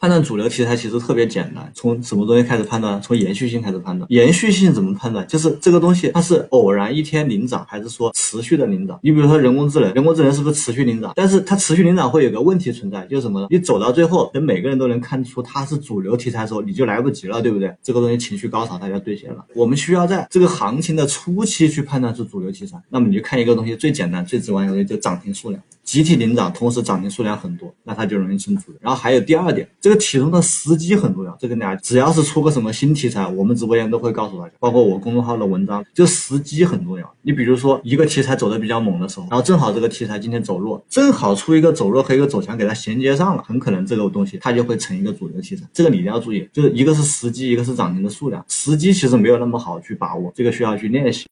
判断主流题材其实特别简单，从什么东西开始判断？从延续性开始判断。延续性怎么判断？就是这个东西它是偶然一天领涨，还是说持续的领涨？你比如说人工智能，人工智能是不是持续领涨？但是它持续领涨会有个问题存在，就是什么呢？你走到最后，等每个人都能看出它是主流题材的时候，你就来不及了，对不对？这个东西情绪高潮，它要兑现了。我们需要在这个行情的初期去判断是主流题材。那么你就看一个东西，最简单、最直观的东西就涨停数量。集体领涨，同时涨停数量很多，那它就容易成主流。然后还有第二点，这个其中的时机很重要。这个大家只要是出个什么新题材，我们直播间都会告诉大家，包括我公众号的文章，就时机很重要。你比如说一个题材走的比较猛的时候，然后正好这个题材今天走弱，正好出一个走弱和一个走强给它衔接上了，很可能这个东西它就会成一个主流题材。这个你一定要注意，就是一个是时机，一个是涨停的数量。时机其实没有那么好去把握，这个需要去练习。